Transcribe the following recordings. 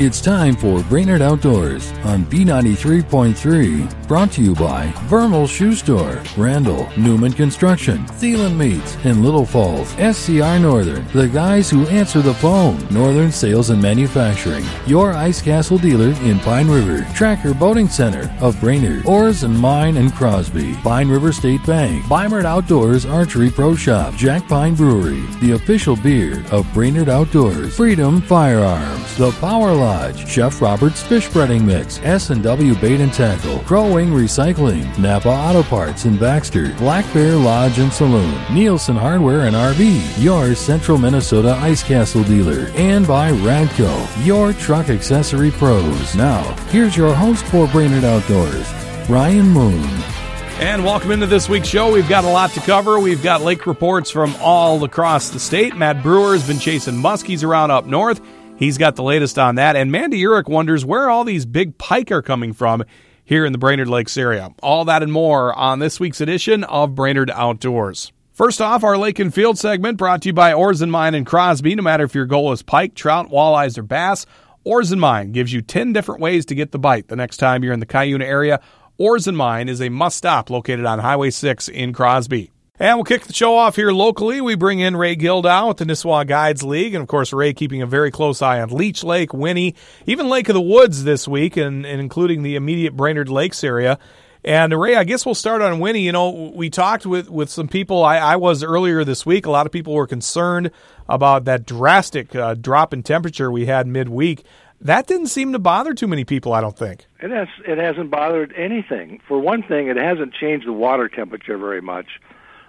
It's time for Brainerd Outdoors on B93.3. Brought to you by Vermal Shoe Store, Randall, Newman Construction, Thielen Meats, and Little Falls, SCR Northern, the guys who answer the phone, Northern Sales and Manufacturing, your Ice Castle dealer in Pine River, Tracker Boating Center of Brainerd, Oars and Mine and Crosby, Pine River State Bank, Brainerd Outdoors Archery Pro Shop, Jack Pine Brewery, the official beer of Brainerd Outdoors, Freedom Firearms, the Power Line, Lodge, Chef Robert's Fish Breading Mix, S&W Bait and Tackle, Crow Wing Recycling, Napa Auto Parts in Baxter, Black Bear Lodge and Saloon, Nielsen Hardware and RV, your Central Minnesota Ice Castle dealer, and by Radco, your truck accessory pros. Now, here's your host for Brainerd Outdoors, Brian Moon. And welcome into this week's show. We've got a lot to cover. We've got lake reports from all across the state. Matt Brewer has been chasing muskies around up north. He's got the latest on that. And Mandy Uhrich wonders where all these big pike are coming from here in the Brainerd Lakes area. All that and more on this week's edition of Brainerd Outdoors. First off, our Lake and Field segment brought to you by Oars and Mine and Crosby. No matter if your goal is pike, trout, walleyes, or bass, Oars and Mine gives you 10 different ways to get the bite the next time you're in the Cuyuna area. Oars and Mine is a must stop located on Highway 6 in Crosby. And we'll kick the show off here locally. We bring in Ray Gildow with the Nisswa Guides League. And of course, Ray keeping a very close eye on Leech Lake, Winnie, even Lake of the Woods this week, and, and including the immediate Brainerd Lakes area. And Ray, I guess we'll start on Winnie. You know, we talked with, with some people. I, I was earlier this week. A lot of people were concerned about that drastic uh, drop in temperature we had midweek. That didn't seem to bother too many people, I don't think. It has. It hasn't bothered anything. For one thing, it hasn't changed the water temperature very much.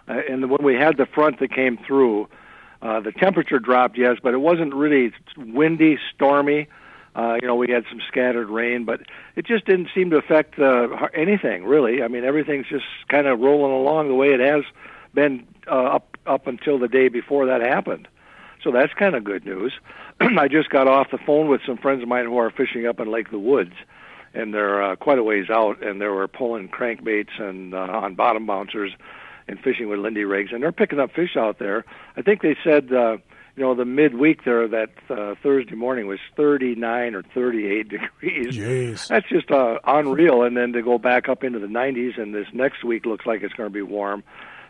Uh, and when we had the front that came through, uh, the temperature dropped, yes, but it wasn't really windy, stormy. Uh, you know, we had some scattered rain, but it just didn't seem to affect uh, anything really. I mean, everything's just kind of rolling along the way it has been uh, up up until the day before that happened. So that's kind of good news. I just got off the phone with some friends of mine who are fishing up in Lake the Woods, and they're uh, quite a ways out, and they were pulling crankbaits and uh, on bottom bouncers and fishing with Lindy rigs, and they're picking up fish out there. I think they said, uh, you know, the midweek there that uh, Thursday morning was 39 or 38 degrees. Jeez. That's just uh, unreal. And then to go back up into the 90s, and this next week looks like it's going to be warm.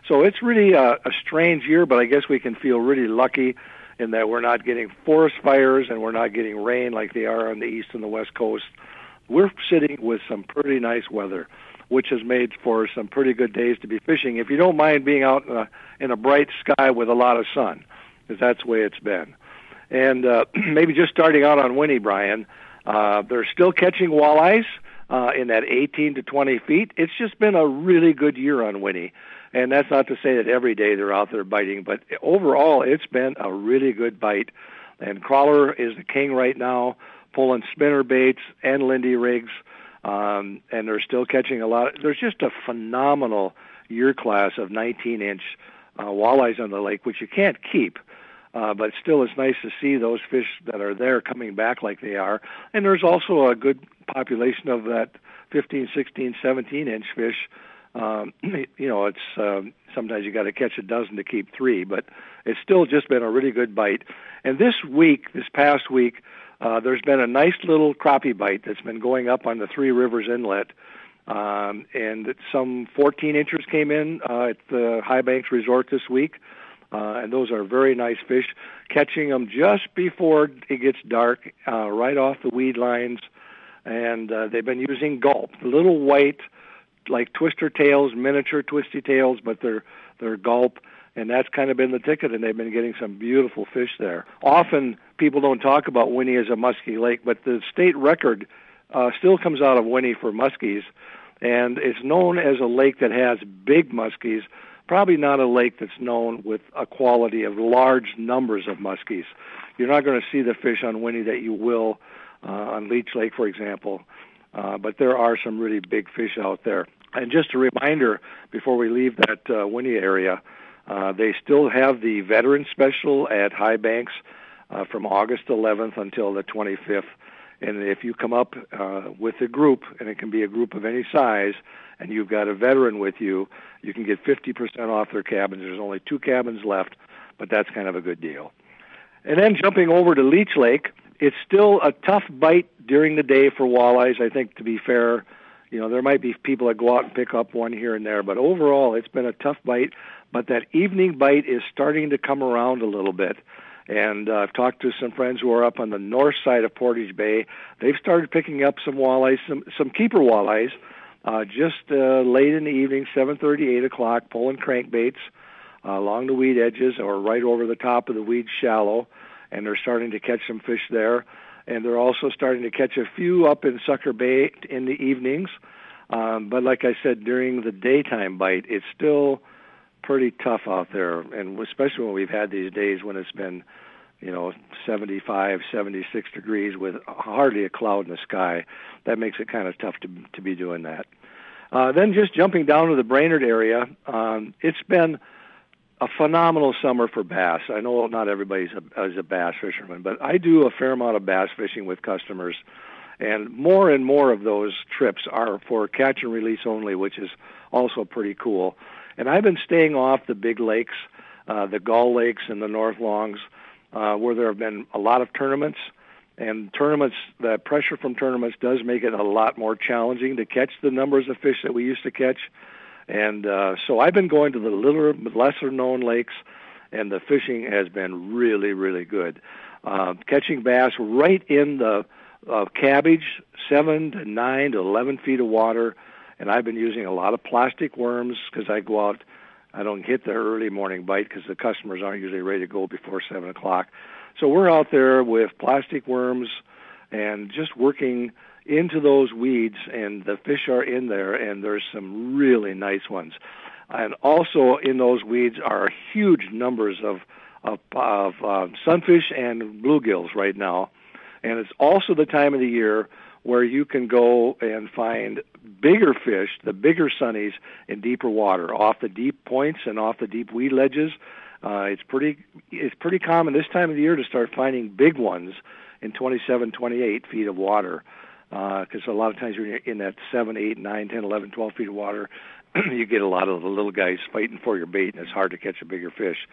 So it's really a, a strange year, but I guess we can feel really lucky in that we're not getting forest fires and we're not getting rain like they are on the east and the west coast. We're sitting with some pretty nice weather which has made for some pretty good days to be fishing. If you don't mind being out in a, in a bright sky with a lot of sun, because that's the way it's been. And uh, maybe just starting out on Winnie, Brian, uh, they're still catching walleyes uh, in that 18 to 20 feet. It's just been a really good year on Winnie. And that's not to say that every day they're out there biting, but overall, it's been a really good bite. And Crawler is the king right now, pulling spinner baits and Lindy rigs um, and they're still catching a lot. There's just a phenomenal year class of 19 inch uh, walleyes on the lake, which you can't keep. Uh, but still, it's nice to see those fish that are there coming back like they are. And there's also a good population of that 15, 16, 17 inch fish. Um, you know, it's um, sometimes you got to catch a dozen to keep three, but it's still just been a really good bite. And this week, this past week, uh, there's been a nice little crappie bite that's been going up on the Three Rivers Inlet, um, and some 14 inches came in uh, at the High Banks Resort this week, uh, and those are very nice fish. Catching them just before it gets dark, uh, right off the weed lines, and uh, they've been using gulp, little white, like twister tails, miniature twisty tails, but they're they're gulp and that's kind of been the ticket, and they've been getting some beautiful fish there. Often people don't talk about Winnie as a muskie lake, but the state record uh, still comes out of Winnie for muskies, and it's known as a lake that has big muskies. Probably not a lake that's known with a quality of large numbers of muskies. You're not going to see the fish on Winnie that you will uh, on Leech Lake, for example. Uh, but there are some really big fish out there. And just a reminder before we leave that uh, Winnie area, uh, they still have the veteran special at High Banks uh, from August 11th until the 25th. And if you come up uh, with a group, and it can be a group of any size, and you've got a veteran with you, you can get 50% off their cabins. There's only two cabins left, but that's kind of a good deal. And then jumping over to Leech Lake, it's still a tough bite during the day for walleyes. I think to be fair, you know there might be people that go out and pick up one here and there, but overall it's been a tough bite. But that evening bite is starting to come around a little bit. And uh, I've talked to some friends who are up on the north side of Portage Bay. They've started picking up some walleyes, some some keeper walleyes, uh, just uh, late in the evening, 7:30, 8 o'clock, pulling crankbaits uh, along the weed edges or right over the top of the weed shallow, and they're starting to catch some fish there. And they're also starting to catch a few up in Sucker Bay in the evenings. Um, but like I said, during the daytime bite, it's still pretty tough out there, and especially when we've had these days when it's been, you know, 75, 76 degrees with hardly a cloud in the sky. That makes it kind of tough to to be doing that. Uh, then just jumping down to the Brainerd area, um, it's been a phenomenal summer for bass. I know not everybody's a, is a bass fisherman, but I do a fair amount of bass fishing with customers, and more and more of those trips are for catch and release only, which is also pretty cool. And I've been staying off the big lakes, uh, the Gull Lakes and the North Longs, uh, where there have been a lot of tournaments. And tournaments, the pressure from tournaments does make it a lot more challenging to catch the numbers of fish that we used to catch. And uh, so I've been going to the little, lesser known lakes, and the fishing has been really, really good. Uh, catching bass right in the uh, cabbage, seven to nine to eleven feet of water and I've been using a lot of plastic worms because I go out. I don't hit the early morning bite because the customers aren't usually ready to go before seven o'clock. So we're out there with plastic worms and just working into those weeds, and the fish are in there, and there's some really nice ones. And also in those weeds are huge numbers of of, of uh, sunfish and bluegills right now, and it's also the time of the year where you can go and find bigger fish, the bigger sunnies in deeper water, off the deep points and off the deep weed ledges. Uh, it's pretty it's pretty common this time of the year to start finding big ones in 27, 28 feet of water. Because uh, a lot of times when you're in that 7, 8, 9, 10, 11, 12 feet of water, you get a lot of the little guys fighting for your bait, and it's hard to catch a bigger fish.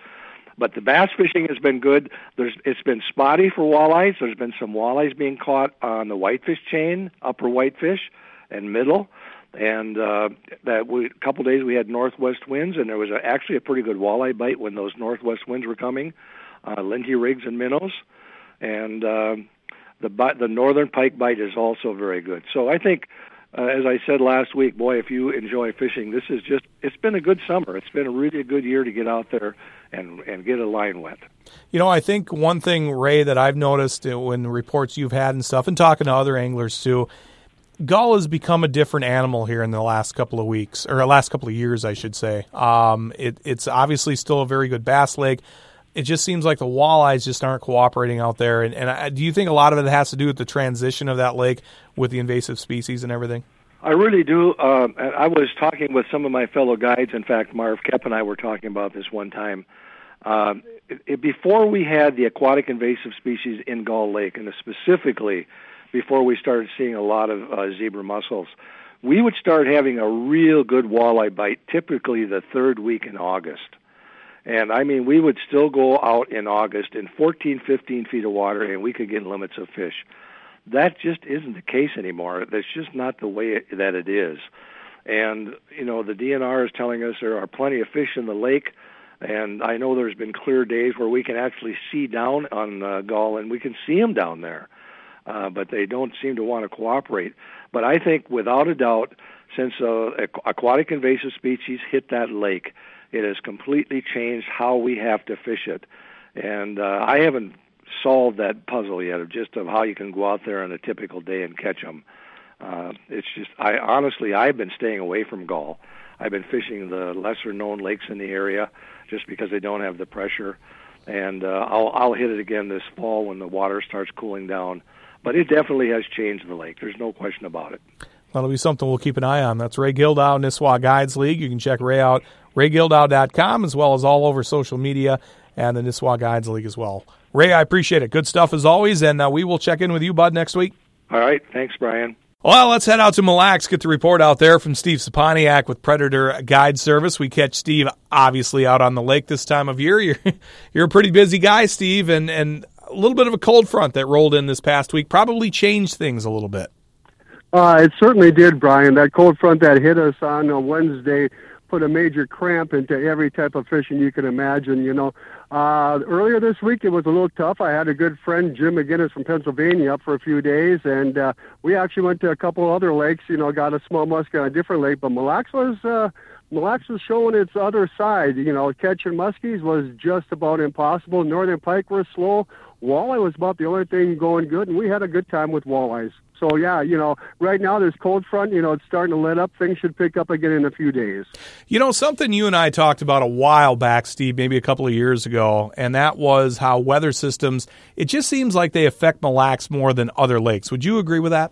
But the bass fishing has been good. There's it's been spotty for walleyes. There's been some walleyes being caught on the whitefish chain, upper whitefish, and middle. And uh, that we, a couple days we had northwest winds, and there was a, actually a pretty good walleye bite when those northwest winds were coming. Uh, Lindy rigs and minnows, and uh, the the northern pike bite is also very good. So I think uh, as I said last week, boy, if you enjoy fishing, this is just, it's been a good summer. It's been a really good year to get out there and, and get a line wet. You know, I think one thing, Ray, that I've noticed when the reports you've had and stuff, and talking to other anglers too, gull has become a different animal here in the last couple of weeks, or last couple of years, I should say. Um, it, it's obviously still a very good bass lake it just seems like the walleyes just aren't cooperating out there. And, and I, do you think a lot of it has to do with the transition of that lake with the invasive species and everything? I really do. Um, I was talking with some of my fellow guides. In fact, Marv Koep and I were talking about this one time. Um, it, it, before we had the aquatic invasive species in Gull Lake, and specifically before we started seeing a lot of uh, zebra mussels, we would start having a real good walleye bite typically the third week in August. And I mean, we would still go out in August in 14, 15 feet of water, and we could get limits of fish. That just isn't the case anymore. That's just not the way it, that it is. And you know, the DNR is telling us there are plenty of fish in the lake, and I know there's been clear days where we can actually see down on uh, Gull, and we can see them down there. Uh, but they don't seem to want to cooperate. But I think, without a doubt, since uh, aquatic invasive species hit that lake, it has completely changed how we have to fish it. And uh, I haven't solved that puzzle yet of just of how you can go out there on a typical day and catch them. Uh, it's just I honestly I've been staying away from gull. I've been fishing the lesser known lakes in the area just because they don't have the pressure. And uh, I'll I'll hit it again this fall when the water starts cooling down. But it definitely has changed the lake. There's no question about it. That'll be something we'll keep an eye on. That's Ray Gildow, Nisswa Guides League. You can check Ray out, raygildow.com, as well as all over social media and the Nisswa Guides League as well. Ray, I appreciate it. Good stuff as always, and uh, we will check in with you, bud, next week. All right. Thanks, Brian. Well, let's head out to Mille Lacs, get the report out there from Steve Saponiak with Predator Guide Service. We catch Steve obviously out on the lake this time of year. You're you're a pretty busy guy, Steve, and and a little bit of a cold front that rolled in this past week probably changed things a little bit. Uh, it certainly did, Brian. That cold front that hit us on a Wednesday put a major cramp into every type of fishing you can imagine. You know, uh, earlier this week it was a little tough. I had a good friend Jim McGinnis from Pennsylvania up for a few days, and uh, we actually went to a couple other lakes. You know, got a small muskie on a different lake, but Mille Lacs was. Uh, Mille Lacs was showing its other side. You know, catching muskies was just about impossible. Northern pike were slow. Walleye was about the only thing going good, and we had a good time with walleyes. So yeah, you know, right now there's cold front. You know, it's starting to let up. Things should pick up again in a few days. You know, something you and I talked about a while back, Steve, maybe a couple of years ago, and that was how weather systems. It just seems like they affect Mille Lacs more than other lakes. Would you agree with that?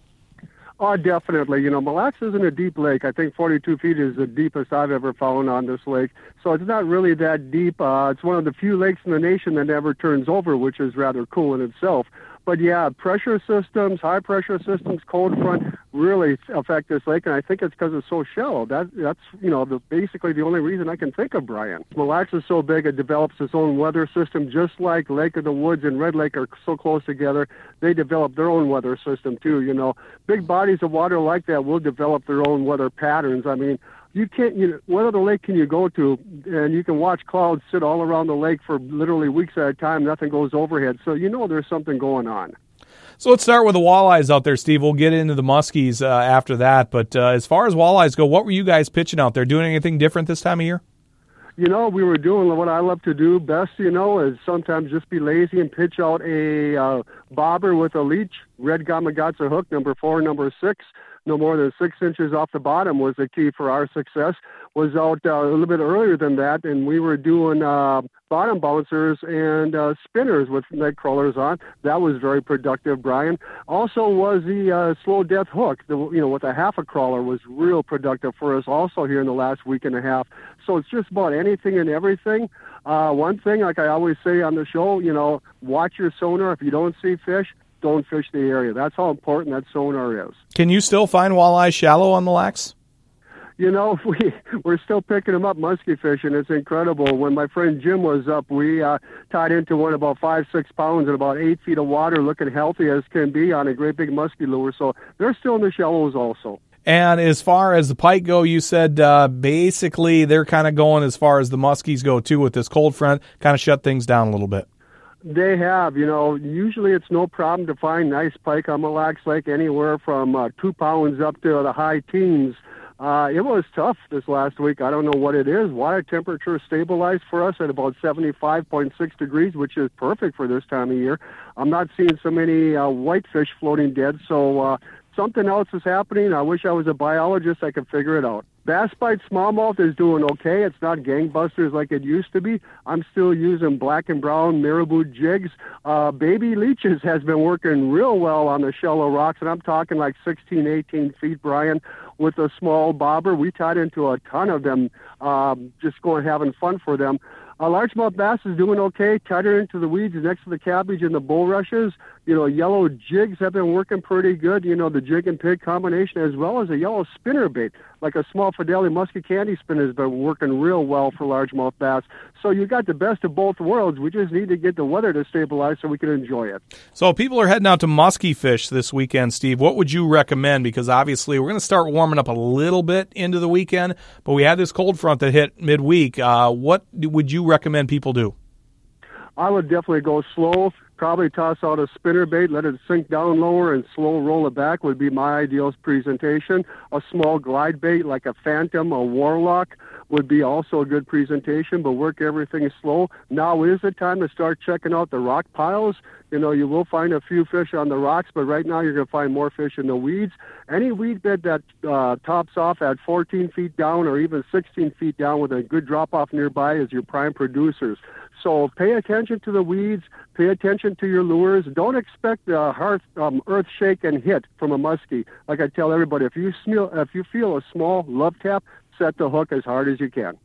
Oh, definitely. You know, Mille Lacs isn't a deep lake. I think 42 feet is the deepest I've ever found on this lake. So it's not really that deep. Uh, it's one of the few lakes in the nation that never turns over, which is rather cool in itself. But yeah, pressure systems, high pressure systems, cold front really affect this lake, and I think it's because it's so shallow. That that's you know the, basically the only reason I can think of, Brian. Mille Lacs is so big it develops its own weather system, just like Lake of the Woods and Red Lake are so close together. They develop their own weather system too. You know, big bodies of water like that will develop their own weather patterns. I mean, you can't you know what other lake can you go to? And you can watch clouds sit all around the lake for literally weeks at a time. Nothing goes overhead. So you know there's something going on. So let's start with the walleyes out there steve. We'll get into the muskies uh, after that. But uh, as far as walleyes go what were you guys pitching out there? Doing anything different this time of year? You know, we were doing what I love to do best, you know, is sometimes just be lazy and pitch out a uh, bobber with a leech, red Gamakatsu hook, number four, number six, no more than six inches off the bottom was the key for our success. Was out uh, a little bit earlier than that, and we were doing uh, bottom bouncers and uh, spinners with neck crawlers on. That was very productive, Brian. Also was the uh, slow death hook, the, you know, with a half a crawler was real productive for us also here in the last week and a half. So it's just about anything and everything. Uh, one thing, like I always say on the show, you know, watch your sonar. If you don't see fish, don't fish the area. That's how important that sonar is. Can you still find walleye shallow on the Lacs? You know, we we're still picking them up musky fishing. It's incredible. When my friend Jim was up, we uh, tied into one about five, six pounds and about eight feet of water, looking healthy as can be on a great big musky lure. So they're still in the shallows also. And as far as the pike go, you said uh, basically they're kind of going as far as the muskies go too with this cold front, kind of shut things down a little bit. They have, you know, usually it's no problem to find nice pike on Mille Lacs Lake anywhere from uh, two pounds up to the high teens. Uh, it was tough this last week. I don't know what it is. Water temperature stabilized for us at about 75.6 degrees, which is perfect for this time of year. I'm not seeing so many uh, whitefish floating dead, so uh, something else is happening. I wish I was a biologist. I could figure it out. Bass Bite Smallmouth is doing okay. It's not gangbusters like it used to be. I'm still using black and brown marabou jigs. Uh, baby leeches has been working real well on the shallow rocks, and I'm talking like 16, 18 feet, Brian, with a small bobber. We tied into a ton of them, um, just going having fun for them. A largemouth bass is doing okay. Tighter into the weeds next to the cabbage and the bulrushes. You know, yellow jigs have been working pretty good. You know, the jig and pig combination, as well as a yellow spinner bait, like a small Fidelity musky candy spinner, has been working real well for largemouth bass. So you got the best of both worlds. We just need to get the weather to stabilize so we can enjoy it. So people are heading out to musky fish this weekend, Steve. What would you recommend? Because obviously we're going to start warming up a little bit into the weekend, but we had this cold front that hit midweek. Uh, what would you recommend people do? I would definitely go slow. Probably toss out a spinner bait, let it sink down lower, and slow roll it back would be my ideal presentation. A small glide bait like a phantom, a warlock would be also a good presentation, but work everything slow. Now is the time to start checking out the rock piles. You know, you will find a few fish on the rocks, but right now you're going to find more fish in the weeds. Any weed bed that uh, tops off at 14 feet down or even 16 feet down with a good drop off nearby is your prime producers. So pay attention to the weeds, pay attention to your lures. Don't expect a hearth, um, earth shake and hit from a muskie. Like I tell everybody, if you smell, if you feel a small love tap, set the hook as hard as you can.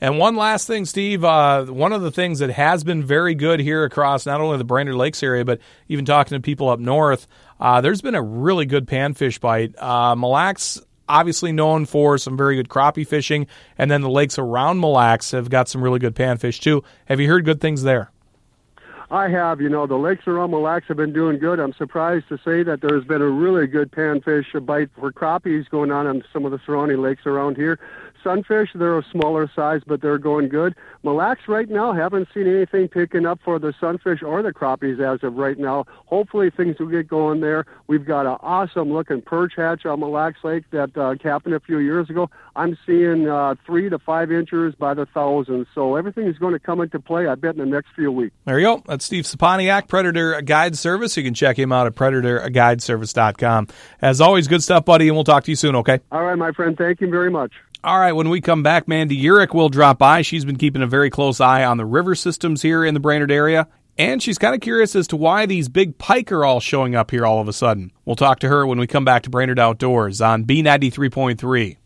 And one last thing, Steve. Uh, one of the things that has been very good here across not only the Brainerd Lakes area, but even talking to people up north, uh, there's been a really good panfish bite. Uh, Mille Lacs, obviously known for some very good crappie fishing, and then the lakes around Mille Lacs have got some really good panfish too. Have you heard good things there? I have. You know, the lakes around Mille Lacs have been doing good. I'm surprised to say that there's been a really good panfish bite for crappies going on on some of the surrounding lakes around here sunfish, they're a smaller size, but they're going good. Mille Lacs right now, haven't seen anything picking up for the sunfish or the crappies as of right now. Hopefully things will get going there. We've got an awesome looking perch hatch on Mille Lacs Lake that uh, happened a few years ago. I'm seeing uh, three to five inches by the thousands. So everything is going to come into play, I bet, in the next few weeks. There you go. That's Steve Saponiak, Predator Guide Service. You can check him out at predatorguideservice.com. As always, good stuff, buddy, and we'll talk to you soon, okay? All right, my friend. Thank you very much. All right, when we come back, Mandy Uhrich will drop by. She's been keeping a very close eye on the river systems here in the Brainerd area, and she's kind of curious as to why these big pike are all showing up here all of a sudden. We'll talk to her when we come back to Brainerd Outdoors on B93.3.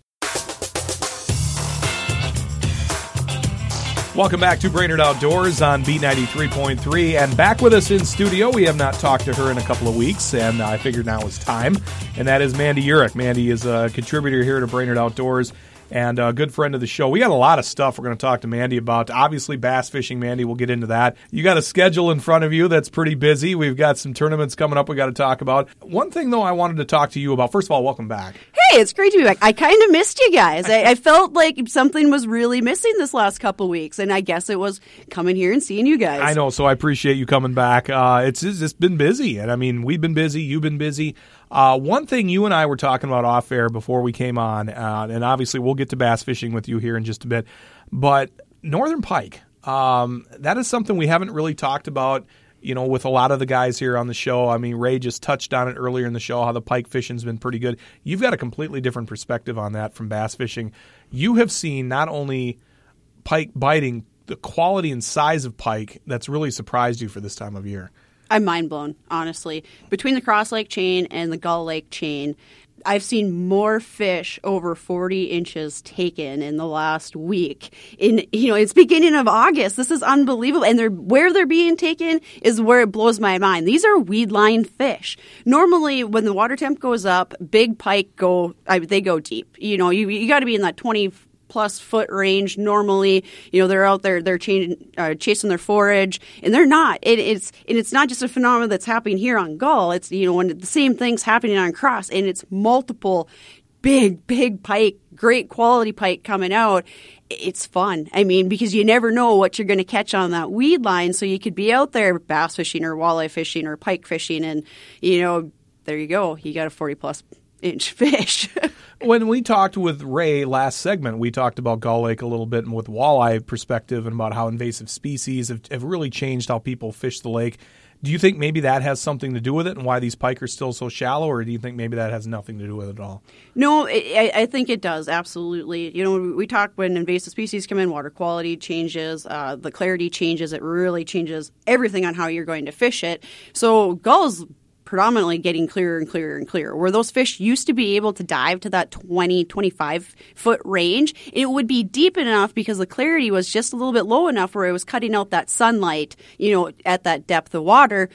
Welcome back to Brainerd Outdoors on B93.3. And back with us in studio, we have not talked to her in a couple of weeks, and I figured now is time. And that is Mandy Uhrich. Mandy is a contributor here to Brainerd Outdoors and a good friend of the show. We got a lot of stuff we're going to talk to Mandy about. Obviously, bass fishing, Mandy, we'll get into that. You got a schedule in front of you that's pretty busy. We've got some tournaments coming up we got to talk about. One thing, though, I wanted to talk to you about. First of all, welcome back. Hey, it's great to be back. I kind of missed you guys. I, I, felt like something was really missing this last couple weeks, and I guess it was coming here and seeing you guys. I know, so I appreciate you coming back. Uh, it's, it's just been busy, and I mean, we've been busy, you've been busy. Uh, one thing you and I were talking about off air before we came on, uh, and obviously we'll get to bass fishing with you here in just a bit, but Northern Pike, um, that is something we haven't really talked about. You know, with a lot of the guys here on the show, I mean, Ray just touched on it earlier in the show how the pike fishing's been pretty good. You've got a completely different perspective on that from bass fishing. You have seen not only pike biting, the quality and size of pike that's really surprised you for this time of year. I'm mind blown, honestly. Between the Cross Lake chain and the Gull Lake chain, I've seen more fish over 40 inches taken in the last week. In you know, it's beginning of August. This is unbelievable. And they're where they're being taken is where it blows my mind. These are weed line fish. Normally, when the water temp goes up, big pike go. I, they go deep. You know, you you got to be in that 20 plus foot range normally you know they're out there they're uh, chasing their forage and they're not it, it's and it's not just a phenomenon that's happening here on gull it's you know when the same thing's happening on cross and it's multiple big big pike great quality pike coming out it's fun. I mean, because you never know what you're going to catch on that weed line. So you could be out there bass fishing or walleye fishing or pike fishing, and you know, there you go. You got a 40 plus inch fish. when we talked with Ray last segment, we talked about Gull Lake a little bit and with walleye perspective and about how invasive species have, have really changed how people fish the lake. Do you think maybe that has something to do with it and why these pike are still so shallow, or do you think maybe that has nothing to do with it at all? No, I, I think it does, absolutely. You know, we talk when invasive species come in, water quality changes, uh, the clarity changes, it really changes everything on how you're going to fish it. So gulls predominantly getting clearer and clearer and clearer. Where those fish used to be able to dive to that 20, 25 foot range, it would be deep enough because the clarity was just a little bit low enough where it was cutting out that sunlight, you know, at that depth of water.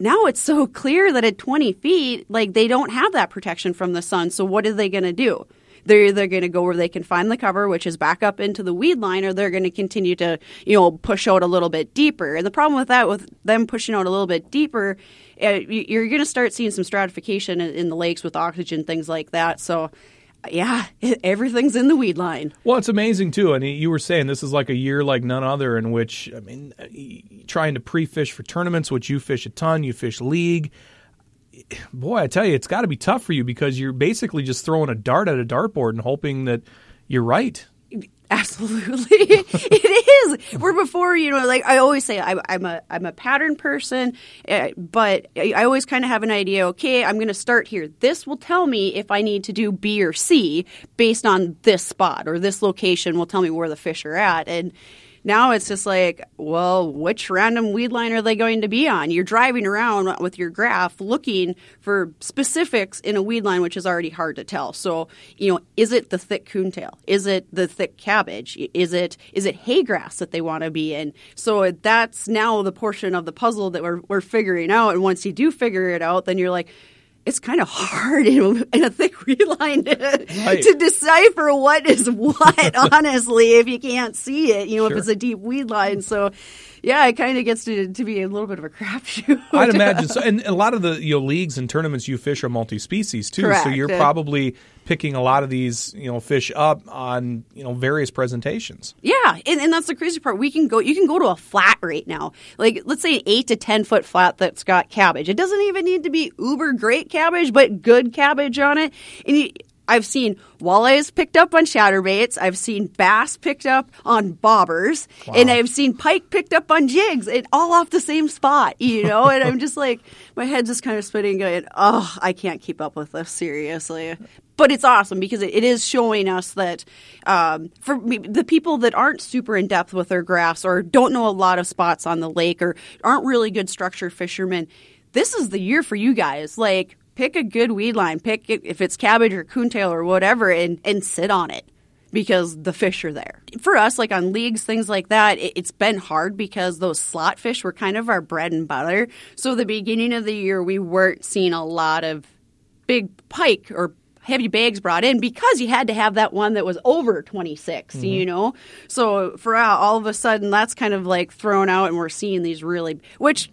Now it's so clear that at 20 feet, like they don't have that protection from the sun. So what are they going to do? they're either going to go where they can find the cover, which is back up into the weed line, or they're going to continue to, you know, push out a little bit deeper. And the problem with that, with them pushing out a little bit deeper, you're going to start seeing some stratification in, the lakes with oxygen, things like that. So, yeah, everything's in the weed line. Well, it's amazing too. And you were saying this is like a year like none other, in which I mean, uh, trying to pre-fish for tournaments, which you fish a ton, you fish league. Boy, I tell you, it's got to be tough for you because you're basically just throwing a dart at a dartboard and hoping that you're right. Absolutely, it is. Where before, you know, like I always say, I, am a I'm a pattern person, uh, but I always kind of have an idea. Okay, I'm going to start here. This will tell me if I need to do B or C based on this spot or this location. Will tell me where the fish are at, and now it's just like, well, which random weed line are they going to be on? You're driving around with your graph looking for specifics in a weed line, which is already hard to tell. So, you know, is it the thick coontail? Is it the thick cabbage? Is it is it hay grass that they want to be in? So that's now the portion of the puzzle that we're, we're figuring out. And once you do figure it out, then you're like, it's kind of hard in, in a thick reed line to, right. to, decipher what is what, honestly, if you can't see it, you know, sure. if it's a deep weed line. So, yeah, it kind of gets to, to be a little bit of a crapshoot. I'd imagine so. And a lot of the you know leagues and tournaments you fish are multi-species too, Correct. so you're probably picking a lot of these you know fish up on you know various presentations. Yeah, and, and that's the crazy part. We can go. You can go to a flat right now, like let's say an eight to ten foot flat that's got cabbage. It doesn't even need to be uber great cabbage, but good cabbage on it. And you, I've seen walleyes picked up on chatterbaits. I've seen bass picked up on bobbers, and I've seen pike picked up on jigs, and all off the same spot. You know, and I'm just like, my head's just kind of spinning, going, "Oh, I can't keep up with this seriously." But it's awesome because it, it is showing us that um, for me, the people that aren't super in depth with their graphs or don't know a lot of spots on the lake or aren't really good structure fishermen, this is the year for you guys. Like pick a good weed line, pick it, if it's cabbage or coontail or whatever, and and sit on it because the fish are there. For us, like on leagues, things like that, it, it's been hard because those slot fish were kind of our bread and butter. So the beginning of the year, we weren't seeing a lot of big pike or heavy bags brought in because you had to have that one that was over 26 mm-hmm. you know so for all of a sudden that's kind of like thrown out and we're seeing these really which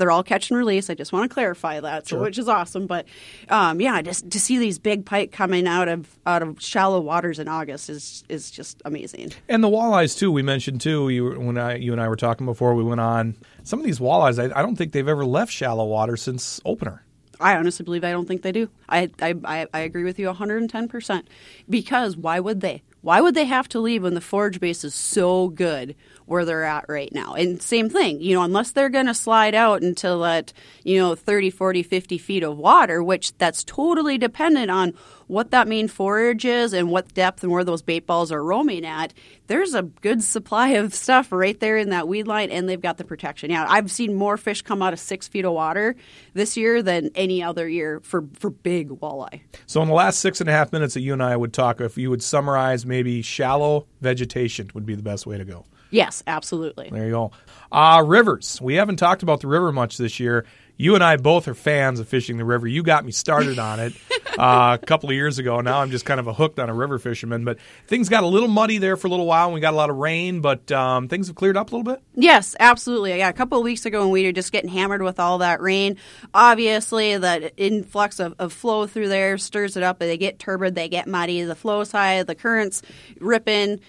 they're all catch and release. I just want to clarify that, so, which is awesome. But um, yeah, just to see these big pike coming out of out of shallow waters in August is is just amazing. And the walleyes too. We mentioned too. You when I you and I were talking before we went on. Some of these walleyes, I, I don't think they've ever left shallow water since opener. I honestly believe I don't think they do. I I, I, I agree with you 110 percent. Because why would they? Why would they have to leave when the forage base is so good where they're at right now? And same thing, you know, unless they're going to slide out into that, you know, 30, 40, 50 feet of water, which that's totally dependent on what that main forage is and what depth and where those bait balls are roaming at. There's a good supply of stuff right there in that weed line, and they've got the protection. Yeah, I've seen more fish come out of six feet of water this year than any other year for, for big walleye. So in the last six and a half minutes that you and I would talk, if you would summarize, maybe shallow vegetation would be the best way to go. Yes, absolutely. There you go. Uh, rivers. We haven't talked about the river much this year. You and I both are fans of fishing the river. You got me started on it uh, a couple of years ago. Now I'm just kind of a hooked on a river fisherman. But things got a little muddy there for a little while. And we got a lot of rain, but um, things have cleared up a little bit. Yes, absolutely. Yeah, a couple of weeks ago when we were just getting hammered with all that rain, obviously that influx of, of flow through there stirs it up. They get turbid, they get muddy. The flow's high, the current's ripping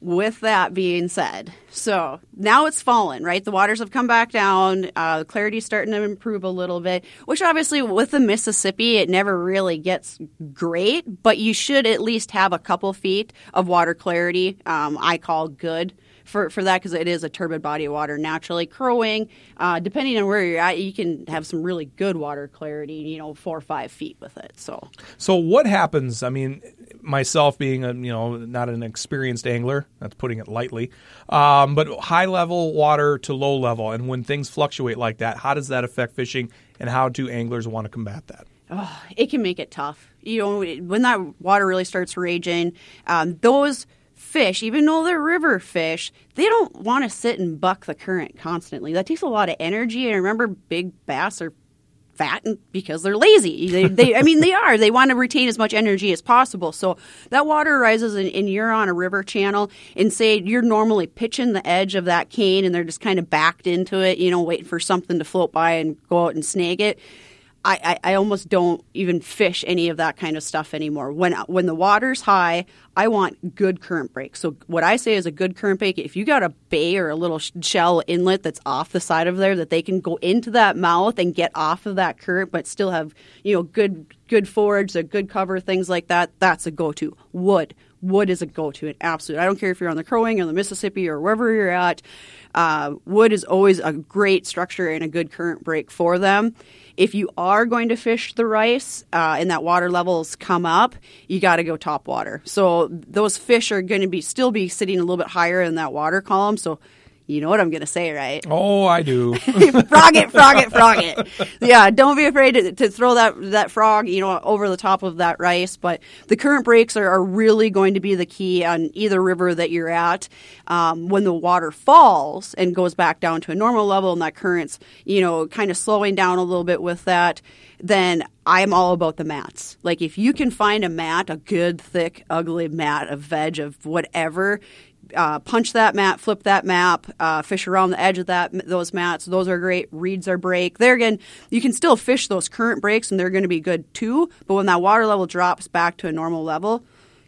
with that being said, so now it's fallen, right? The waters have come back down. Uh, clarity's starting to improve a little bit, which obviously with the Mississippi, it never really gets great, but you should at least have a couple feet of water clarity. Um, I call good for, for that because it is a turbid body of water naturally. Crow Wing, uh, depending on where you're at, you can have some really good water clarity, you know, four or five feet with it. So, So what happens? I mean, myself being a you know not an experienced angler, that's putting it lightly, um, but high level water to low level, and when things fluctuate like that, how does that affect fishing, and how do anglers want to combat that? oh, it can make it tough. You know, when that water really starts raging, um, those fish, even though they're river fish, they don't want to sit and buck the current constantly. That takes a lot of energy. And remember, big bass are fat because they're lazy. They, they, I mean, they are. They want to retain as much energy as possible. So that water rises and, and you're on a river channel and say you're normally pitching the edge of that cane and they're just kind of backed into it, you know, waiting for something to float by and go out and snag it. I, I, I almost don't even fish any of that kind of stuff anymore. When when the water's high, I want good current break. So what I say is a good current break. If you got a bay or a little shell inlet that's off the side of there that they can go into that mouth and get off of that current, but still have you know good good forage, a good cover, things like that. That's a go to. Wood wood is a go-to an absolute i don't care if you're on the crow wing or the mississippi or wherever you're at uh, wood is always a great structure and a good current break for them if you are going to fish the rice uh, and that water levels come up you got to go top water. So those fish are going to be still be sitting a little bit higher in that water column so you know what I'm going to say, right? Oh, I do. frog it, frog it, frog it. Yeah, don't be afraid to, to, throw that that frog, you know, over the top of that rice. But the current breaks are, are really going to be the key on either river that you're at. Um, when the water falls and goes back down to a normal level, and that current's, you know, kind of slowing down a little bit with that, then I'm all about the mats. Like if you can find a mat, a good, thick, ugly mat of veg of whatever uh, punch that mat, flip that map, uh, fish around the edge of that those mats. Those are great. Reeds are break. There again, you can still fish those current breaks, and they're going to be good too. But when that water level drops back to a normal level,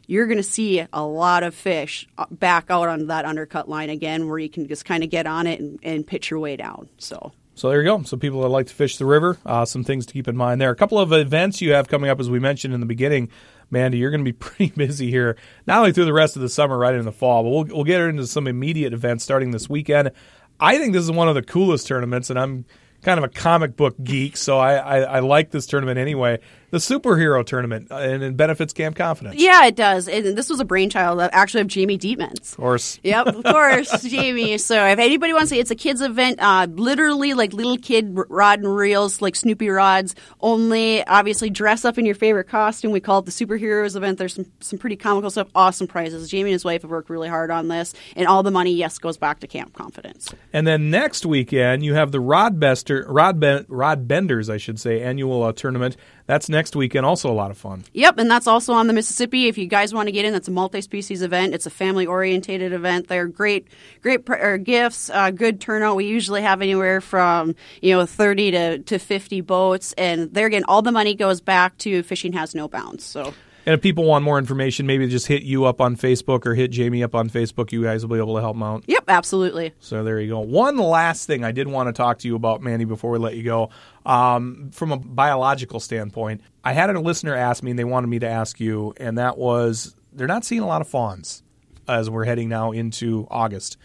you're going to see a lot of fish uh, back out on that undercut line again, where you can just kind of get on it and, and pitch your way down. So. So there you go. So people that like to fish the river, uh, some things to keep in mind there. A couple of events you have coming up, as we mentioned in the beginning. Mandy, you're going to be pretty busy here, not only through the rest of the summer, right in the fall, but we'll, we'll get into some immediate events starting this weekend. I think this is one of the coolest tournaments, and I'm kind of a comic book geek, so I, I, I like this tournament anyway the superhero tournament uh, and it benefits Camp Confidence. Yeah, it does. And this was a brainchild of, actually of Jamie Dietmans. Of course. Yep, of course, Jamie. So if anybody wants to, it's a kids event, uh, literally like little kid rod and reels, like Snoopy rods. Only obviously dress up in your favorite costume. We call it the superheroes event. There's some some pretty comical stuff, awesome prizes. Jamie and his wife have worked really hard on this, and all the money, yes, goes back to Camp Confidence. And then next weekend you have the Rod Bester, Rod ben, Rod Benders, I should say, annual uh, tournament. That's next weekend. Also a lot of fun. Yep, and that's also on the Mississippi. If you guys want to get in, that's a multi-species event. It's a family-orientated event. They're great, great pr- gifts. Uh, good turnout. We usually have anywhere from you know thirty to, to fifty boats, and there again, all the money goes back to Fishing Has No Bounds. So. And if people want more information, maybe just hit you up on Facebook or hit Jamie up on Facebook. You guys will be able to help them out. Yep, absolutely. So there you go. One last thing I did want to talk to you about, Mandy, before we let you go. Um, from a biological standpoint, I had a listener ask me, and they wanted me to ask you, and that was they're not seeing a lot of fawns as we're heading now into August.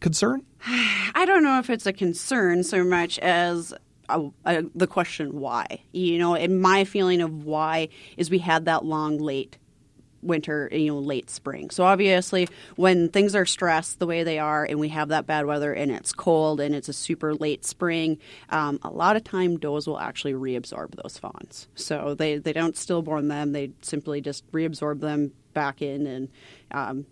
Concern? I don't know if it's a concern so much as the question why. You know, and my feeling of why is we had that long late winter, you know, late spring. So obviously, when things are stressed the way they are, and we have that bad weather, and it's cold, and it's a super late spring, um, a lot of time does will actually reabsorb those fawns. So they they don't stillborn them; they simply just reabsorb them back in and. Um,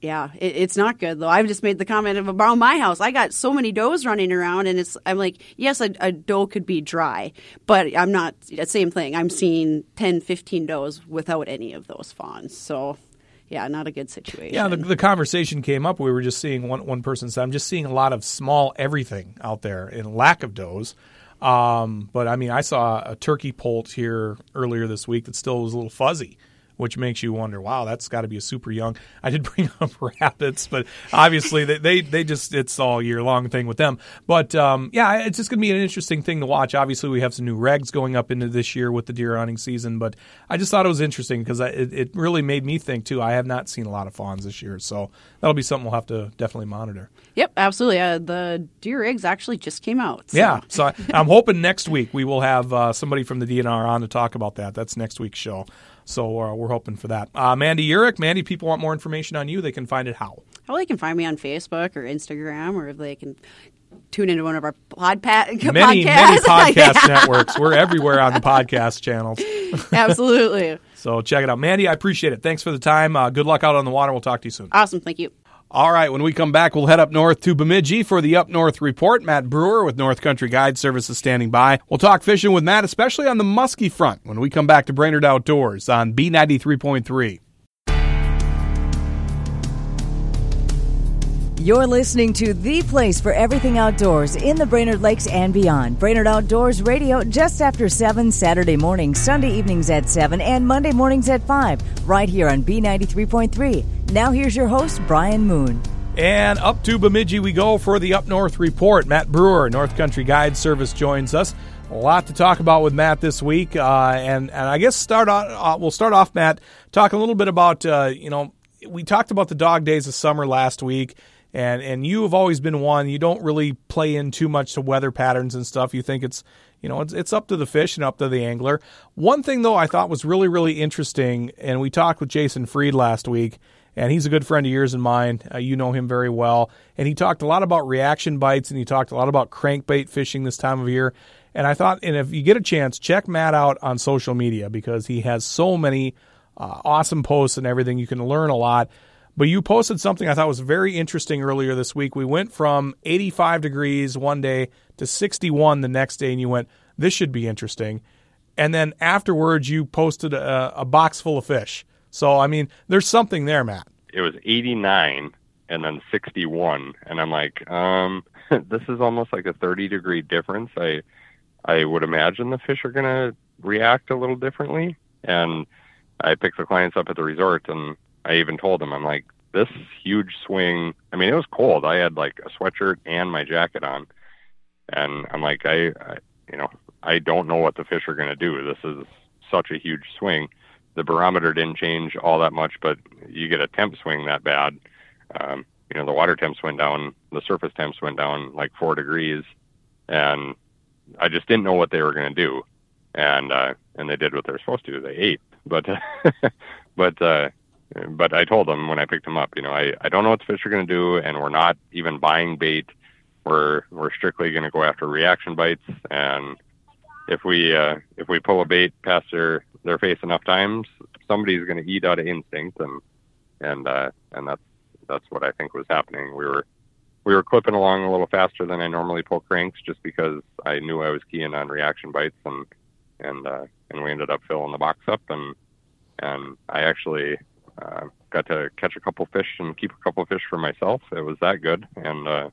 yeah, it, it's not good though. I've just made the comment of about my house. I got so many does running around, and it's I'm like, yes, a, a doe could be dry, but I'm not. Same thing. I'm seeing 10, 15 does without any of those fawns. So yeah, not a good situation. Yeah, the, the, conversation came up. We were just seeing one one person said, "I'm just seeing a lot of small everything out there and lack of does." Um, but I mean, I saw a turkey poult here earlier this week that still was a little fuzzy which makes you wonder, wow, that's got to be a super young. I did bring up rabbits, but obviously they, they, they just it's all year long thing with them. But um, yeah, it's just going to be an interesting thing to watch. Obviously, we have some new regs going up into this year with the deer hunting season, but I just thought it was interesting because it, it really made me think too. I have not seen a lot of fawns this year, so that'll be something we'll have to definitely monitor. Yep, absolutely. Uh, the deer eggs actually just came out. So. Yeah, so I, am hoping next week we will have uh, somebody from the DNR on to talk about that. That's next week's show. So uh, we're hoping for that. Uh, Mandy Uhrich, Mandy, people want more information on you. They can find it how? Well, they can find me on Facebook or Instagram, or if they can tune into one of our podpa- many, podcasts. Many podcast networks. We're everywhere on the podcast channels. Absolutely. so check it out. Mandy, I appreciate it. Thanks for the time. Uh, good luck out on the water. We'll talk to you soon. Awesome. Thank you. All right, when we come back, we'll head up north to Bemidji for the Up North Report. Matt Brewer with North Country Guide Services standing by. We'll talk fishing with Matt, especially on the muskie front, when we come back to Brainerd Outdoors on B93.3. You're listening to the place for everything outdoors in the Brainerd Lakes and beyond. Brainerd Outdoors Radio just after 7 Saturday morning, Sunday evenings at 7, and Monday mornings at 5, right here on B93.3. Now here's your host, Brian Moon. And up to Bemidji we go for the Up North Report. Matt Brewer, North Country Guide Service, joins us. A lot to talk about with Matt this week, uh, and and I guess start on, uh, we'll start off, Matt, talk a little bit about uh, you know we talked about the dog days of summer last week and and you have always been one you don't really play in too much to weather patterns and stuff. You think it's you know it's, it's up to the fish and up to the angler. One thing though i thought was really really interesting and we talked with jason freed last week and he's a good friend of yours and mine. Uh, you know him very well. And he talked a lot about reaction bites and he talked a lot about crankbait fishing this time of year. And i thought and if you get a chance check matt out on social media because he has so many uh, awesome posts and everything. You can learn a lot but you posted something I thought was very interesting earlier this week. We went from 85 degrees one day to 61 the next day, and you went, This should be interesting. And then afterwards, you posted a, a box full of fish. So, I mean, there's something there, Matt. it was 89 and then 61 and I'm like, um this is almost like a 30 degree difference. I I would imagine the fish are going to react a little differently and I picked the clients up at the resort and I even told them I'm like this huge swing. I mean, it was cold. I had like a sweatshirt and my jacket on. And I'm like I, I you know, I don't know what the fish are going to do. This is such a huge swing. The barometer didn't change all that much, but you get a temp swing that bad. Um, you know, the water temps went down, the surface temps went down like four degrees, and I just didn't know what they were going to do. And uh, and they did what they're supposed to. They ate, but but uh, but I told them when I picked them up, you know, I I don't know what the fish are going to do, and we're not even buying bait. We're we're strictly going to go after reaction bites, and if we uh, if we pull a bait past their their face enough times, somebody's going to eat out of instinct, and and uh, and that's that's what I think was happening. We were we were clipping along a little faster than I normally pull cranks, just because I knew I was keying on reaction bites, and and uh, and we ended up filling the box up, and and I actually uh, got to catch a couple fish and keep a couple fish for myself. It was that good, and uh,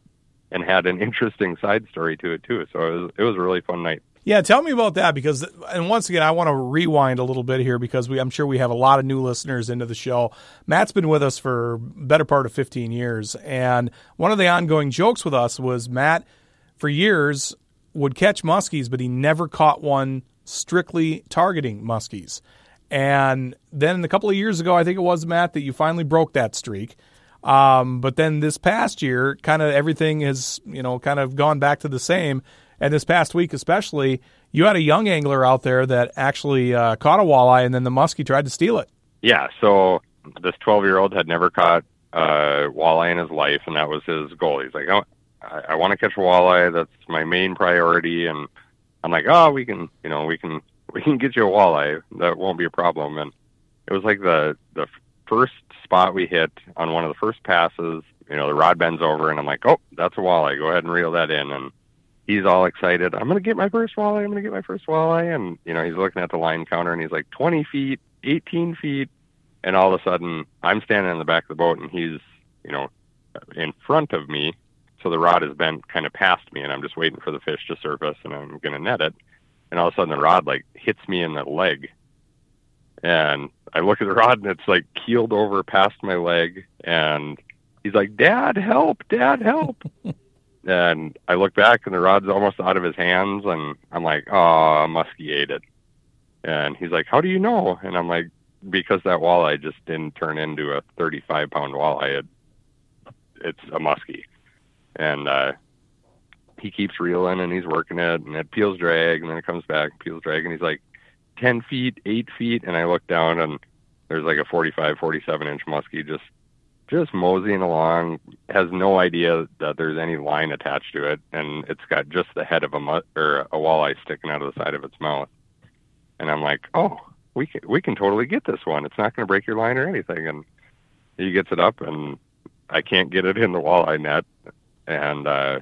and had an interesting side story to it too. So it was it was a really fun night. Yeah, tell me about that because, and once again, I want to rewind a little bit here because we, I'm sure we have a lot of new listeners into the show. Matt's been with us for better part of 15 years, and one of the ongoing jokes with us was Matt, for years, would catch muskies, but he never caught one strictly targeting muskies. And then a couple of years ago, I think it was Matt that you finally broke that streak. Um, but then this past year, kind of everything has you know kind of gone back to the same and this past week, especially, you had a young angler out there that actually uh, caught a walleye, and then the muskie tried to steal it. Yeah. So this 12 year old had never caught a walleye in his life, and that was his goal. He's like, oh, I, I want to catch a walleye. That's my main priority. And I'm like, oh, we can, you know, we can, we can get you a walleye. That won't be a problem. And it was like the the first spot we hit on one of the first passes. You know, the rod bends over, and I'm like, oh, that's a walleye. Go ahead and reel that in. And he's all excited. I'm going to get my first walleye. I'm going to get my first walleye. And, you know, he's looking at the line counter and he's like 20 feet, 18 feet. And all of a sudden, I'm standing in the back of the boat and he's, you know, in front of me. So the rod is bent kind of past me and I'm just waiting for the fish to surface and I'm going to net it. And all of a sudden, the rod like hits me in the leg. And I look at the rod and it's like keeled over past my leg. And he's like, Dad, help, Dad, help. and I look back and the rod's almost out of his hands and I'm like, oh, a muskie ate it. And he's like, how do you know? And I'm like, because that walleye just didn't turn into a 35 pound walleye. It, it's a muskie. And, uh, he keeps reeling and he's working it and it peels drag and then it comes back, peels drag and he's like 10 feet, 8 feet. And I look down and there's like a 45, 47 inch muskie just just moseying along, has no idea that there's any line attached to it, and it's got just the head of a or a walleye sticking out of the side of its mouth. And I'm like, oh, we can we can totally get this one. It's not going to break your line or anything. And he gets it up, and I can't get it in the walleye net, and uh,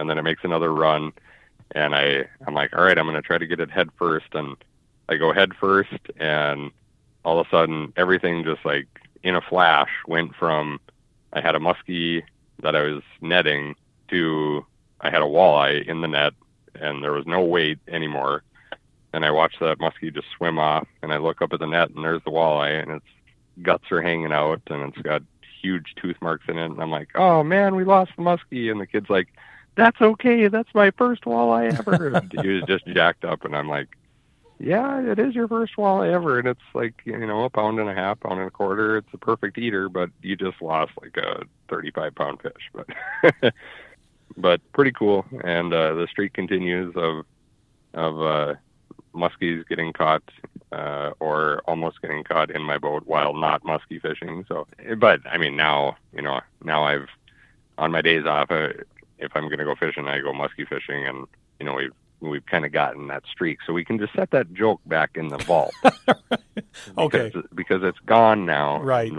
and then it makes another run, and I I'm like, all right, I'm to try to get it head first, and I go head first, and all of a sudden everything just like in a flash went from I had a muskie that I was netting to I had a walleye in the net and there was no weight anymore. And I watched that muskie just swim off and I look up at the net and there's the walleye and its guts are hanging out and it's got huge tooth marks in it and I'm like, Oh man, we lost the muskie and the kid's like, That's okay, that's my first walleye ever he was just jacked up and I'm like, yeah, it is your first walleye ever, and it's like you know a pound and a half, pound and a quarter. It's a perfect eater, but you just lost like a 35 pound fish. But but pretty cool, and uh, the streak continues of of uh, muskies getting caught uh, or almost getting caught in my boat while not muskie fishing. So, but I mean now you know now I've on my days off. Uh, if I'm going to go fishing, I go muskie fishing, and you know we've we've kind of gotten that streak. So we can just set that joke back in the vault. okay. Because, because, it's gone now. Right.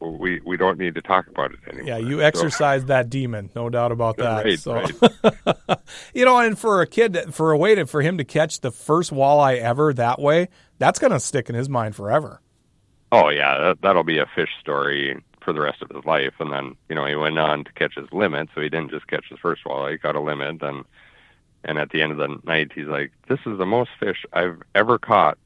We we don't need to talk about it anymore. Yeah, you exercise so. that demon, no doubt about that. Right, so. right. you know, and for a kid, for a way to for him to catch the first walleye ever that way, that's going to stick in his mind forever. Oh yeah, that, that'll be a fish story for the rest of his life. And then, you know, he went on to catch his limit, so he didn't just catch his first walleye, he caught a limit and and at the end of the night he's like, This is the most fish I've ever caught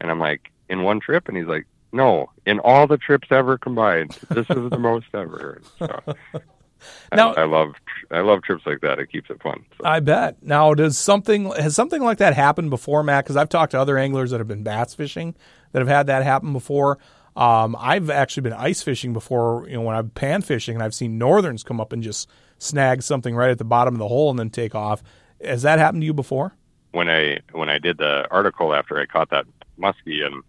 and I'm like, In one trip? And he's like, No, in all the trips ever combined, this is the most ever. So, Now- I, I love I love trips like that. It keeps it fun. So. I bet. Now, does something has something like that happened before, Matt? Because I've talked to other anglers that have been bass fishing that have had that happen before. Um, I've actually been ice fishing before. You know, when I'm pan fishing, and I've seen northerns come up and just snag something right at the bottom of the hole and then take off. Has that happened to you before? when I when I did the article after I caught that muskie and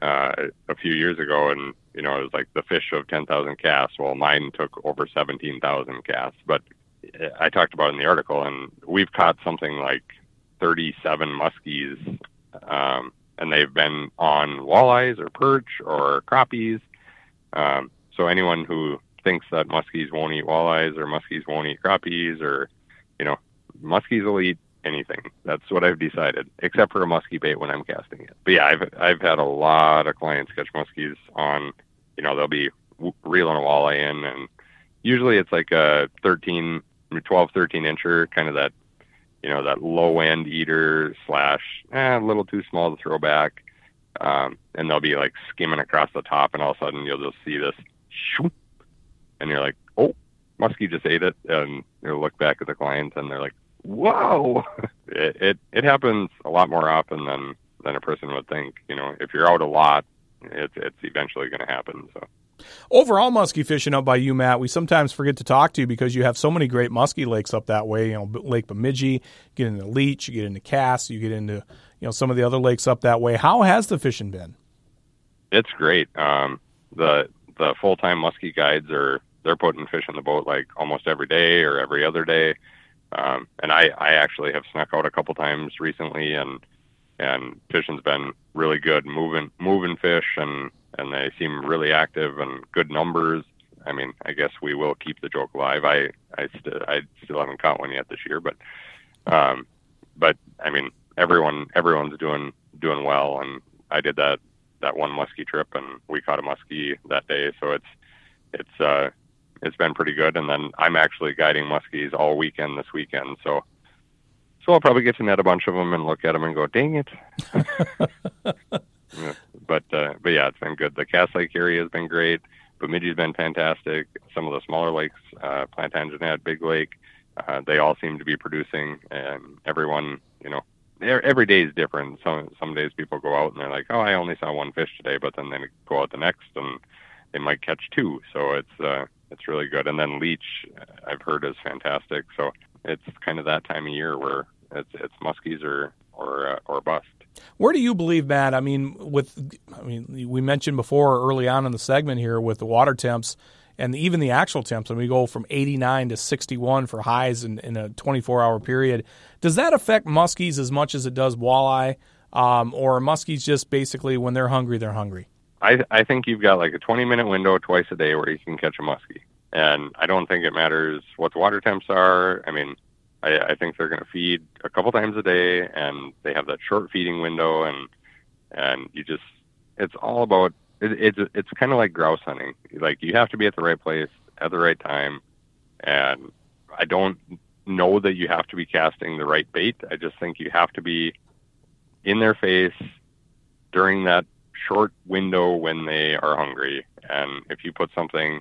uh, a few years ago, and you know it was like the fish of ten thousand casts. Well, mine took over seventeen thousand casts, but I talked about in the article, and we've caught something like thirty-seven muskies, um, and they've been on walleyes or perch or crappies. Um, so anyone who thinks that muskies won't eat walleyes or muskies won't eat crappies or you know muskies will eat anything. That's what I've decided, except for a muskie bait when I'm casting it. But yeah, I've I've had a lot of clients catch muskies on, you know, they'll be reeling a walleye in, and usually it's like a 13, 12, 13 incher, kind of that, you know, that low end eater slash eh, a little too small to throw back, um, and they'll be like skimming across the top, and all of a sudden you'll just see this, shoop, and you're like, oh, muskie just ate it, and you'll look back at the client, and they're like whoa! It, it it happens a lot more often than than a person would think. You know if you're out a lot it's it's eventually going to happen so Overall, muskie fishing up by you, Matt, we sometimes forget to talk to you because you have so many great muskie lakes up that way. You know, Lake Bemidji, you get into Leech, you get into Cass, you get into you know some of the other lakes up that way. How has the fishing been? it's great um the the full time muskie guides are they're putting fish in the boat like almost every day or every other day um and i i actually have snuck out a couple times recently and and fishing's been really good moving moving fish and and they seem really active and good numbers. I mean i guess we will keep the joke alive. I i still i still haven't caught one yet this year but um but i mean everyone everyone's doing doing well and i did that that one muskie trip and we caught a muskie that day so it's it's uh it's been pretty good. And then i'm actually guiding muskies all weekend this weekend so so i'll probably get to net a bunch of them and look at them and go dang it. Yeah, but uh but yeah it's been good the cass lake area has been great bemidji's been fantastic some of the smaller lakes uh plantagenet big lake uh they all seem to be producing and everyone you know every day is different. Some some days people go out and they're like, "Oh, I only saw one fish today," but then they go out the next and they might catch two. So it's uh, it's really good. And then leech, uh, I've heard is fantastic. So it's kind of that time of year where it's it's muskies or or uh, or bust. Where do you believe, Matt? I mean, with I mean, we mentioned before early on in the segment here with the water temps and even the actual temps, and we go from 89 to 61 for highs in, in a 24 hour period. Does that affect muskies as much as it does walleye, um, or muskies just basically when they're hungry, they're hungry? I I think you've got like a 20 minute window twice a day where you can catch a muskie, and I don't think it matters what the water temps are. I mean, I, I think they're going to feed a couple times a day, and they have that short feeding window, and and you just it's all about it, it's it's kind of like grouse hunting. Like you have to be at the right place at the right time, and I don't know that you have to be casting the right bait. I just think you have to be in their face during that short window when they are hungry. And if you put something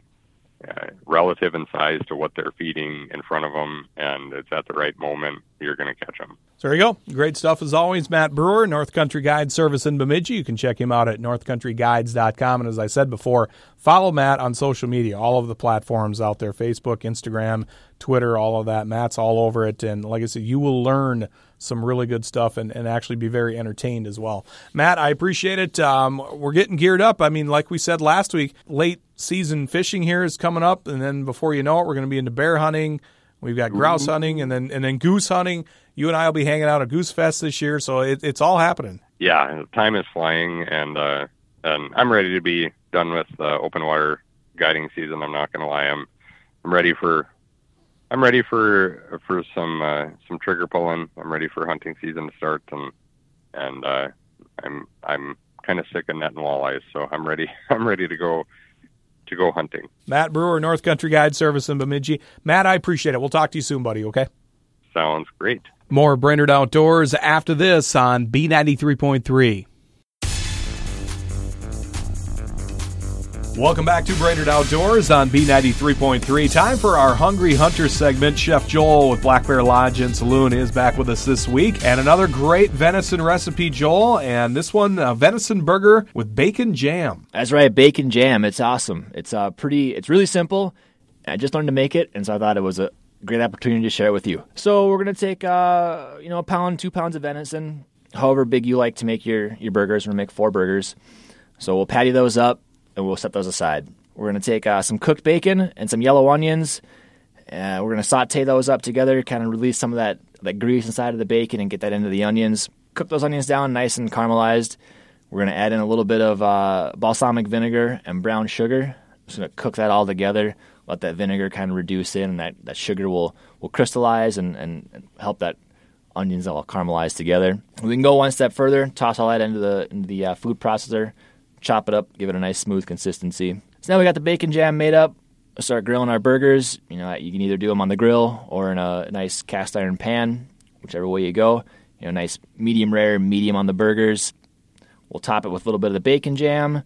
uh, relative in size to what they're feeding in front of them and it's at the right moment, you're going to catch them. So there you go. Great stuff as always. Matt Brewer, North Country Guide Service in Bemidji. You can check him out at northcountryguides.com. And as I said before, follow Matt on social media, all of the platforms out there Facebook, Instagram, Twitter, all of that. Matt's all over it. And like I said, you will learn some really good stuff and, and actually be very entertained as well. Matt, I appreciate it. Um, we're getting geared up. I mean, like we said last week, late season fishing here is coming up. And then before you know it, we're going to be into bear hunting. We've got grouse hunting and then and then goose hunting. You and I will be hanging out at Goose Fest this year, so it, it's all happening. Yeah, time is flying, and uh, and I'm ready to be done with the open water guiding season. I'm not going to lie, I'm I'm ready for I'm ready for for some uh, some trigger pulling. I'm ready for hunting season to start, and and uh, I'm I'm kind of sick of netting walleyes, so I'm ready I'm ready to go to go hunting. Matt Brewer, North Country Guide Service in Bemidji. Matt, I appreciate it. We'll talk to you soon, buddy, okay? Sounds great. More Brainerd Outdoors after this on B93.3. Welcome back to Brainerd Outdoors on B93.3. Time for our Hungry Hunter segment. Chef Joel with Black Bear Lodge and Saloon is back with us this week. And another great venison recipe, Joel. And this one, a venison burger with bacon jam. That's right, bacon jam. It's awesome. It's uh, pretty, it's really simple. I just learned to make it, and so I thought it was a great opportunity to share it with you. So we're going to take, uh, you know, a pound, two pounds of venison, however big you like to make your, your burgers. We're going to make four burgers. So we'll patty those up and we'll set those aside. We're going to take uh, some cooked bacon and some yellow onions. Uh, we're going to saute those up together, kind of release some of that, that grease inside of the bacon and get that into the onions. Cook those onions down nice and caramelized. We're going to add in a little bit of uh, balsamic vinegar and brown sugar. Just going to cook that all together. Let that vinegar kind of reduce in, and that, that sugar will, will crystallize and, and, help that onions all caramelize together. We can go one step further, toss all that into the, into the uh, food processor, chop it up, give it a nice smooth consistency. So now we got the bacon jam made up. Start grilling our burgers. You know, you can either do them on the grill or in a nice cast iron pan, whichever way you go. You know, nice medium rare, medium on the burgers. We'll top it with a little bit of the bacon jam, a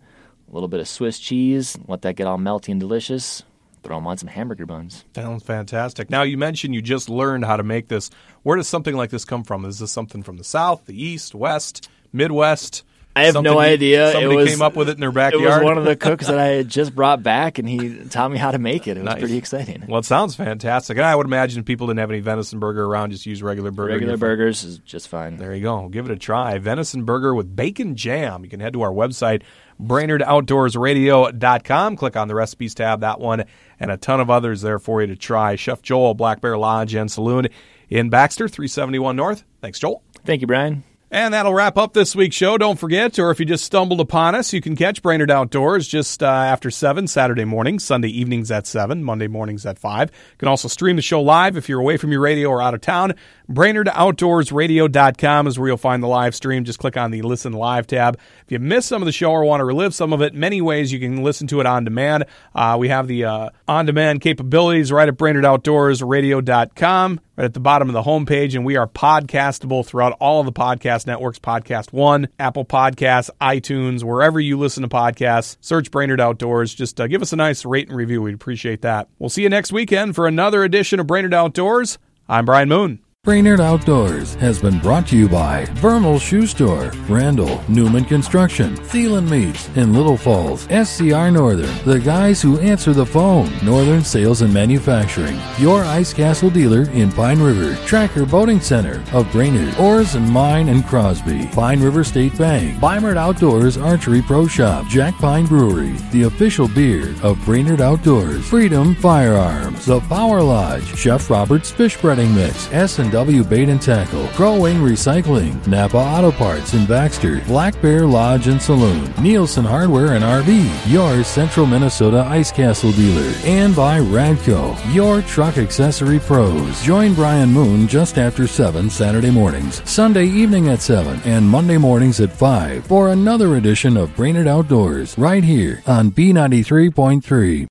little bit of Swiss cheese, let that get all melty and delicious. Throw them on some hamburger buns. Sounds fantastic. Now, you mentioned you just learned how to make this. Where does something like this come from? Is this something from the South, the East, West, Midwest? I have Something no you- idea. Somebody it was, came up with it in their It backyard. was one of the cooks that I had just brought back, and he taught me how to make it. It was Nice. pretty exciting. Well, it sounds fantastic. And I would imagine if people didn't have any venison burger around, just use regular burger. Regular burgers is just fine. There you go. Give it a try. Venison burger with bacon jam. You can head to our website, BrainerdOutdoorsRadio.com. Click on the recipes tab, that one, and a ton of others there for you to try. Chef Joel, Black Bear Lodge and Saloon in Baxter, 371 North. Thanks, Joel. Thank you, Brian. And that'll wrap up this week's show. Don't forget, or if you just stumbled upon us, you can catch Brainerd Outdoors just uh, after 7 Saturday morning, Sunday evenings at 7, Monday mornings at 5. You can also stream the show live if you're away from your radio or out of town. BrainerdOutdoorsRadio.com is where you'll find the live stream. Just click on the Listen Live tab. If you missed some of the show or want to relive some of it, many ways you can listen to it on demand. Uh, we have the uh, on demand capabilities right at BrainerdOutdoorsRadio.com right at the bottom of the homepage, and we are podcastable throughout all of the podcast networks Podcast One, Apple Podcasts, iTunes, wherever you listen to podcasts. Search Brainerd Outdoors. Just uh, give us a nice rate and review. We'd appreciate that. We'll see you next weekend for another edition of Brainerd Outdoors. I'm Brian Moon. Brainerd Outdoors has been brought to you by Vernal Shoe Store, Randall, Newman Construction, Thielen Meats, in Little Falls, SCR Northern, the guys who answer the phone, Northern Sales and Manufacturing, your Ice Castle dealer in Pine River, Tracker Boating Center of Brainerd, Oars and Mine and Crosby, Pine River State Bank, Bimert Outdoors Archery Pro Shop, Jack Pine Brewery, the official beer of Brainerd Outdoors, Freedom Firearms, The Power Lodge, Chef Robert's Fish Breading Mix, S&W Bait and Tackle, Crow Wing Recycling, Napa Auto Parts in Baxter, Black Bear Lodge and Saloon, Nielsen Hardware and RV, your Central Minnesota Ice Castle dealer, and by Radco, your truck accessory pros. Join Brian Moon just after 7 Saturday mornings, Sunday evening at 7, and Monday mornings at 5 for another edition of Brainerd Outdoors right here on B93.3.